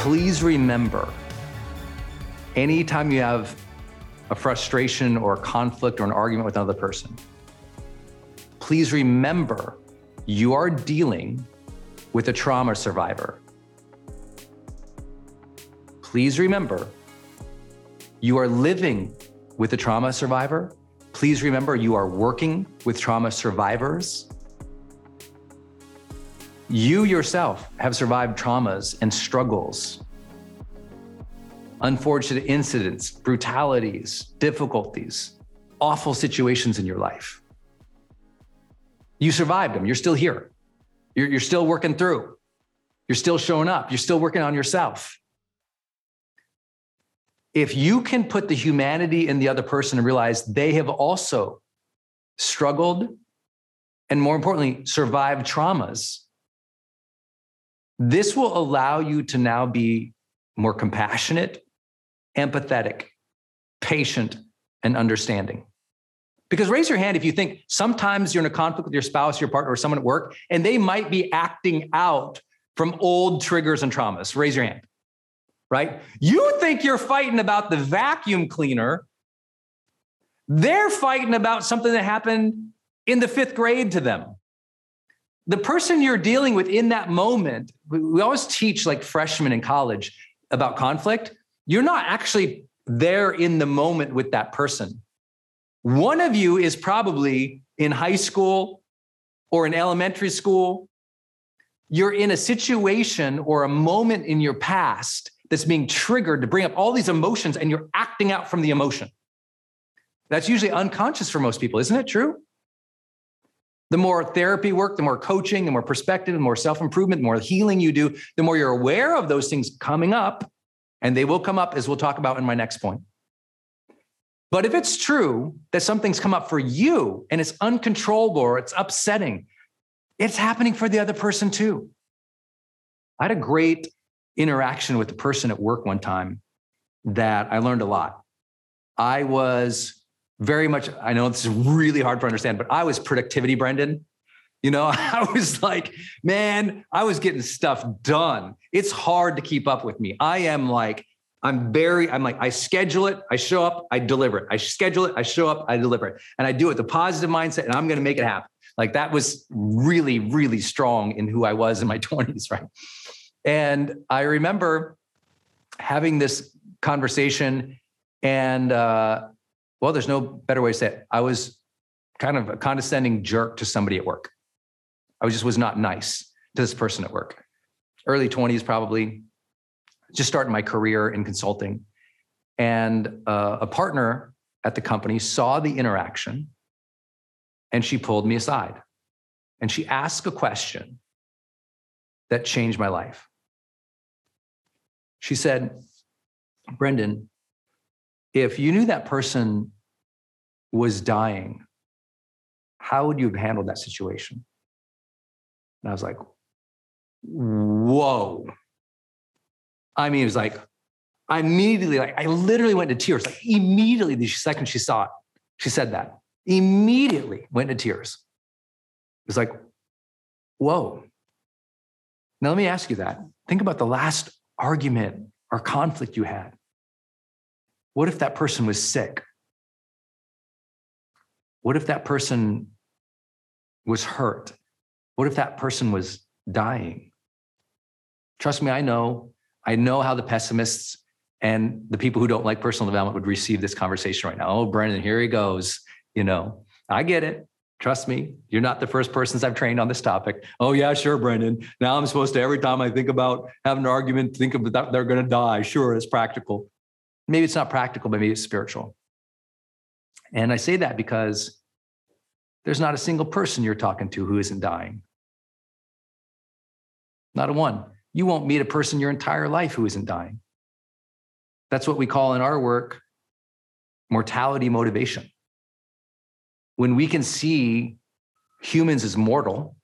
Please remember anytime you have a frustration or a conflict or an argument with another person, please remember you are dealing with a trauma survivor. Please remember you are living with a trauma survivor. Please remember you are working with trauma survivors. You yourself have survived traumas and struggles, unfortunate incidents, brutalities, difficulties, awful situations in your life. You survived them. You're still here. You're, you're still working through. You're still showing up. You're still working on yourself. If you can put the humanity in the other person and realize they have also struggled and more importantly, survived traumas, this will allow you to now be more compassionate, empathetic, patient, and understanding. Because raise your hand if you think sometimes you're in a conflict with your spouse, your partner, or someone at work, and they might be acting out from old triggers and traumas. Raise your hand, right? You think you're fighting about the vacuum cleaner. They're fighting about something that happened in the fifth grade to them. The person you're dealing with in that moment, we always teach like freshmen in college about conflict. You're not actually there in the moment with that person one of you is probably in high school or in elementary school. You're in a situation or a moment in your past that's being triggered to bring up all these emotions and you're acting out from the emotion. That's usually unconscious for most people, isn't it true? The more therapy work, the more coaching, the more perspective, the more self improvement, the more healing you do, the more you're aware of those things coming up. And they will come up, as we'll talk about in my next point. But if it's true that something's come up for you and it's uncontrollable or it's upsetting, it's happening for the other person too. I had a great interaction with the person at work one time that I learned a lot. I was very much, I know this is really hard to understand, but I was productivity, Brendon. You know, I was like, man, I was getting stuff done. It's hard to keep up with me. I am like I'm very, I'm like, I schedule it, I show up, I deliver it. I schedule it, I show up, I deliver it. And I do it with a positive mindset and I'm going to make it happen. Like that was really, really strong in who I was in my 20s, right? And I remember having this conversation and, uh, well, there's no better way to say it. I was kind of a condescending jerk to somebody at work. I was just was not nice to this person at work. Early 20s, probably just starting my career in consulting. And uh, a partner at the company saw the interaction and she pulled me aside and she asked a question that changed my life. She said, Brendon, if you knew that person was dying, how would you have handled that situation? And I was like, whoa. I mean, it was like, I immediately, like, I literally went into tears. Like, immediately, the second she saw it, she said that. Immediately went into tears. It was like, whoa. Now, let me ask you that. Think about the last argument or conflict you had. What if that person was sick? What if that person was hurt? What if that person was dying? Trust me, I know I know how the pessimists and the people who don't like personal development would receive this conversation right now. Oh, Brendon, here he goes. You know, I get it. Trust me, you're not the first persons I've trained on this topic. Oh, yeah, sure, Brendon. Now I'm supposed to, every time I think about having an argument, think of that they're going to die. Sure, it's practical. Maybe it's not practical, but maybe it's spiritual. And I say that because there's not a single person you're talking to who isn't dying. Not a one. You won't meet a person your entire life who isn't dying. That's what we call in our work mortality motivation when we can see humans as mortal,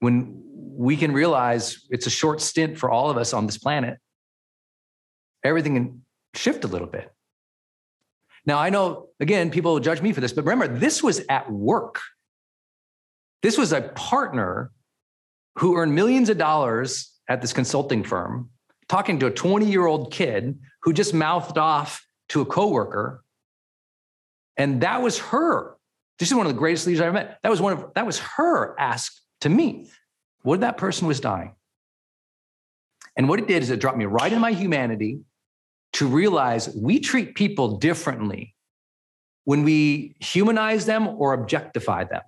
when we can realize it's a short stint for all of us on this planet, everything shift a little bit. Now, I know, again, people will judge me for this, but remember, this was at work. This was a partner who earned millions of dollars at this consulting firm, talking to a 20 year old kid who just mouthed off to a coworker and that was her. This is one of the greatest leaders I ever met. That was one of that was her asked to me. What that person was dying. And what it did is it dropped me right in my humanity to realize we treat people differently when we humanize them or objectify them.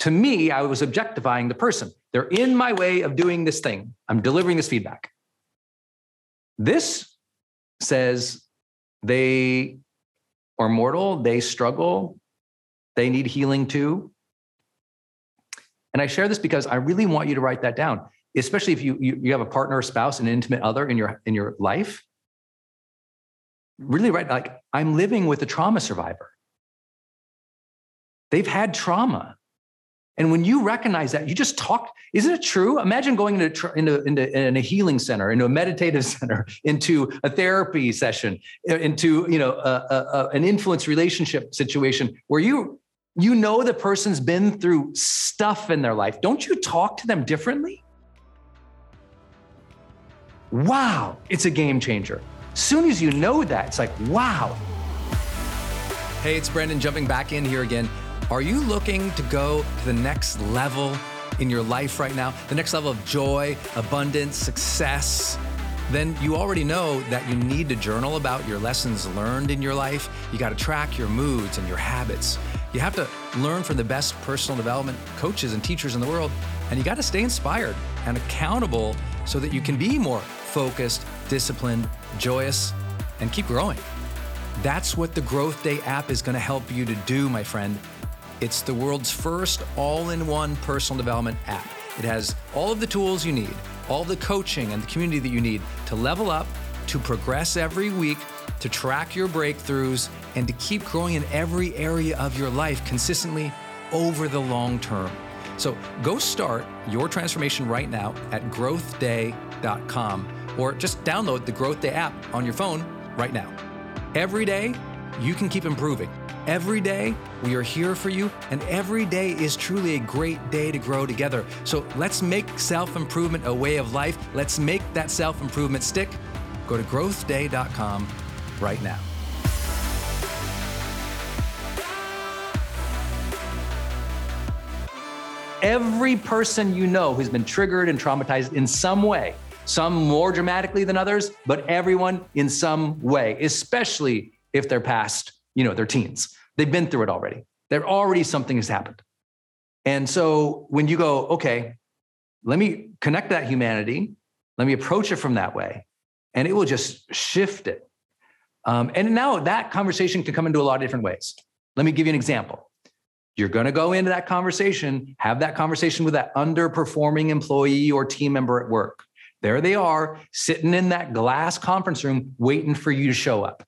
To me, I was objectifying the person. They're in my way of doing this thing. I'm delivering this feedback. This says they are mortal, they struggle, they need healing too. And I share this because I really want you to write that down, especially if you, you, you have a partner, a spouse, an intimate other in your, in your life. Really right like, I'm living with a trauma survivor. They've had trauma. And when you recognize that, you just talk. Isn't it true? Imagine going into, into, into in a healing center, into a meditative center, into a therapy session, into you know a, a, a, an influence relationship situation where you you know the person's been through stuff in their life. Don't you talk to them differently? Wow, it's a game changer. Soon as you know that, it's like wow. Hey, it's Brendon jumping back in here again. Are you looking to go to the next level in your life right now? The next level of joy, abundance, success? Then you already know that you need to journal about your lessons learned in your life. You got to track your moods and your habits. You have to learn from the best personal development coaches and teachers in the world. And you got to stay inspired and accountable so that you can be more focused, disciplined, joyous, and keep growing. That's what the Growth Day app is going to help you to do, my friend. It's the world's first all in one personal development app. It has all of the tools you need, all the coaching and the community that you need to level up, to progress every week, to track your breakthroughs, and to keep growing in every area of your life consistently over the long term. So go start your transformation right now at growthday.com or just download the Growth Day app on your phone right now. Every day, you can keep improving. Every day, we are here for you, and every day is truly a great day to grow together. So let's make self improvement a way of life. Let's make that self improvement stick. Go to growthday.com right now. Every person you know who's been triggered and traumatized in some way, some more dramatically than others, but everyone in some way, especially if they're past you know, their teens. They've been through it already. They're already something has happened. And so when you go, okay, let me connect that humanity, let me approach it from that way, and it will just shift it. Um, and now that conversation can come into a lot of different ways. Let me give you an example. You're going to go into that conversation, have that conversation with that underperforming employee or team member at work. There they are, sitting in that glass conference room, waiting for you to show up.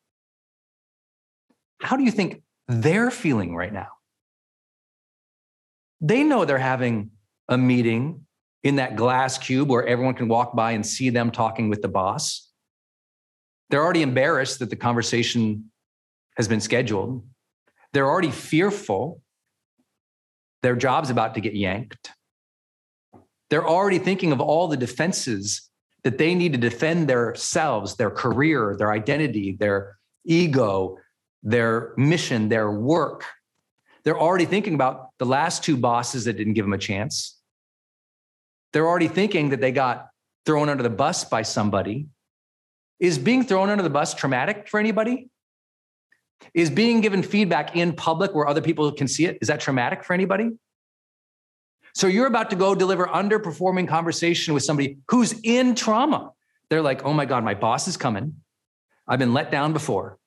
How do you think they're feeling right now? They know they're having a meeting in that glass cube where everyone can walk by and see them talking with the boss. They're already embarrassed that the conversation has been scheduled. They're already fearful their job's about to get yanked. They're already thinking of all the defenses that they need to defend themselves, their career, their identity, their ego, their mission, their work. They're already thinking about the last two bosses that didn't give them a chance. They're already thinking that they got thrown under the bus by somebody. Is being thrown under the bus traumatic for anybody? Is being given feedback in public where other people can see it, is that traumatic for anybody? So you're about to go deliver underperforming conversation with somebody who's in trauma. They're like, oh my God, my boss is coming. I've been let down before.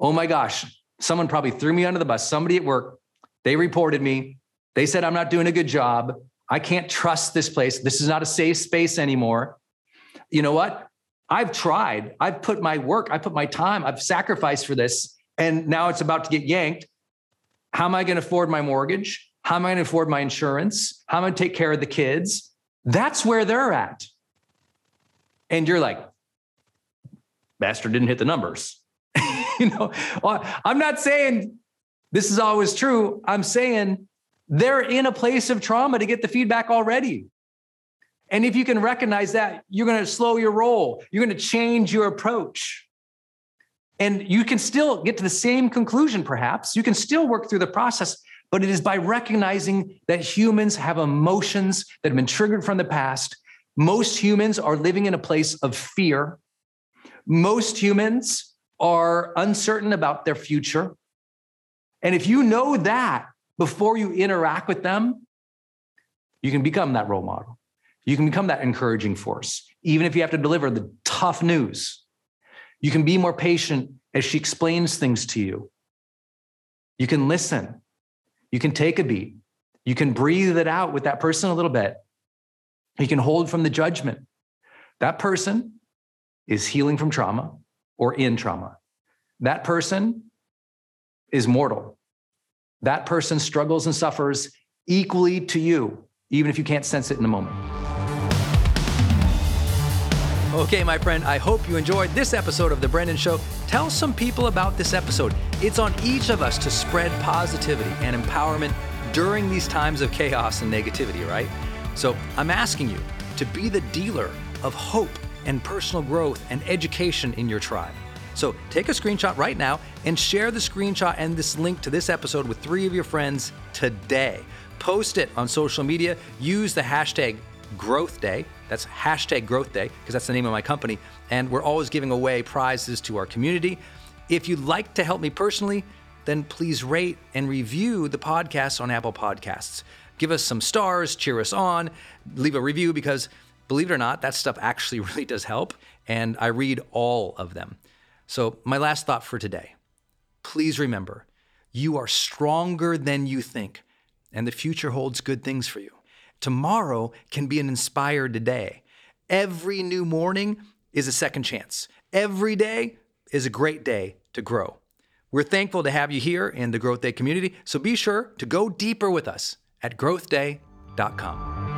Oh my gosh, someone probably threw me under the bus. Somebody at work, they reported me. They said I'm not doing a good job. I can't trust this place. This is not a safe space anymore. You know what? I've tried. I've put my work, I put my time, I've sacrificed for this. And now it's about to get yanked. How am I going to afford my mortgage? How am I going to afford my insurance? How am I going to take care of the kids? That's where they're at. And you're like, Master didn't hit the numbers. you know, well, I'm not saying this is always true. I'm saying they're in a place of trauma to get the feedback already. And if you can recognize that, you're going to slow your roll. You're going to change your approach. And you can still get to the same conclusion, perhaps. You can still work through the process, but it is by recognizing that humans have emotions that have been triggered from the past. Most humans are living in a place of fear. Most humans are uncertain about their future. And if you know that before you interact with them, you can become that role model. You can become that encouraging force, even if you have to deliver the tough news. You can be more patient as she explains things to you. You can listen. You can take a beat. You can breathe it out with that person a little bit. You can hold from the judgment. That person is healing from trauma or in trauma. That person is mortal. That person struggles and suffers equally to you, even if you can't sense it in the moment. Okay, my friend, I hope you enjoyed this episode of The Brendon Show. Tell some people about this episode. It's on each of us to spread positivity and empowerment during these times of chaos and negativity, right? So I'm asking you to be the dealer of hope and personal growth and education in your tribe. So take a screenshot right now and share the screenshot and this link to this episode with three of your friends today. Post it on social media. Use the hashtag growth day that's hashtag growth day, because that's the name of my company. And we're always giving away prizes to our community. If you'd like to help me personally, then please rate and review the podcast on Apple Podcasts. Give us some stars, cheer us on, leave a review because believe it or not, that stuff actually really does help. And I read all of them. So, my last thought for today please remember you are stronger than you think, and the future holds good things for you. Tomorrow can be an inspired day. Every new morning is a second chance. Every day is a great day to grow. We're thankful to have you here in the Growth Day community, so be sure to go deeper with us at growthday.com.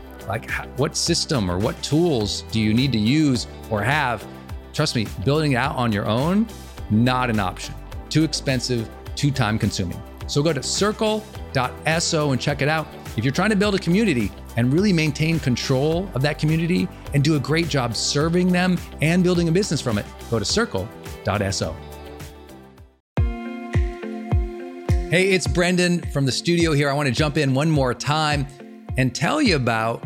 Like, what system or what tools do you need to use or have? Trust me, building it out on your own, not an option. Too expensive, too time consuming. So go to circle.so and check it out. If you're trying to build a community and really maintain control of that community and do a great job serving them and building a business from it, go to circle.so. Hey, it's brendon from the studio here. I want to jump in one more time and tell you about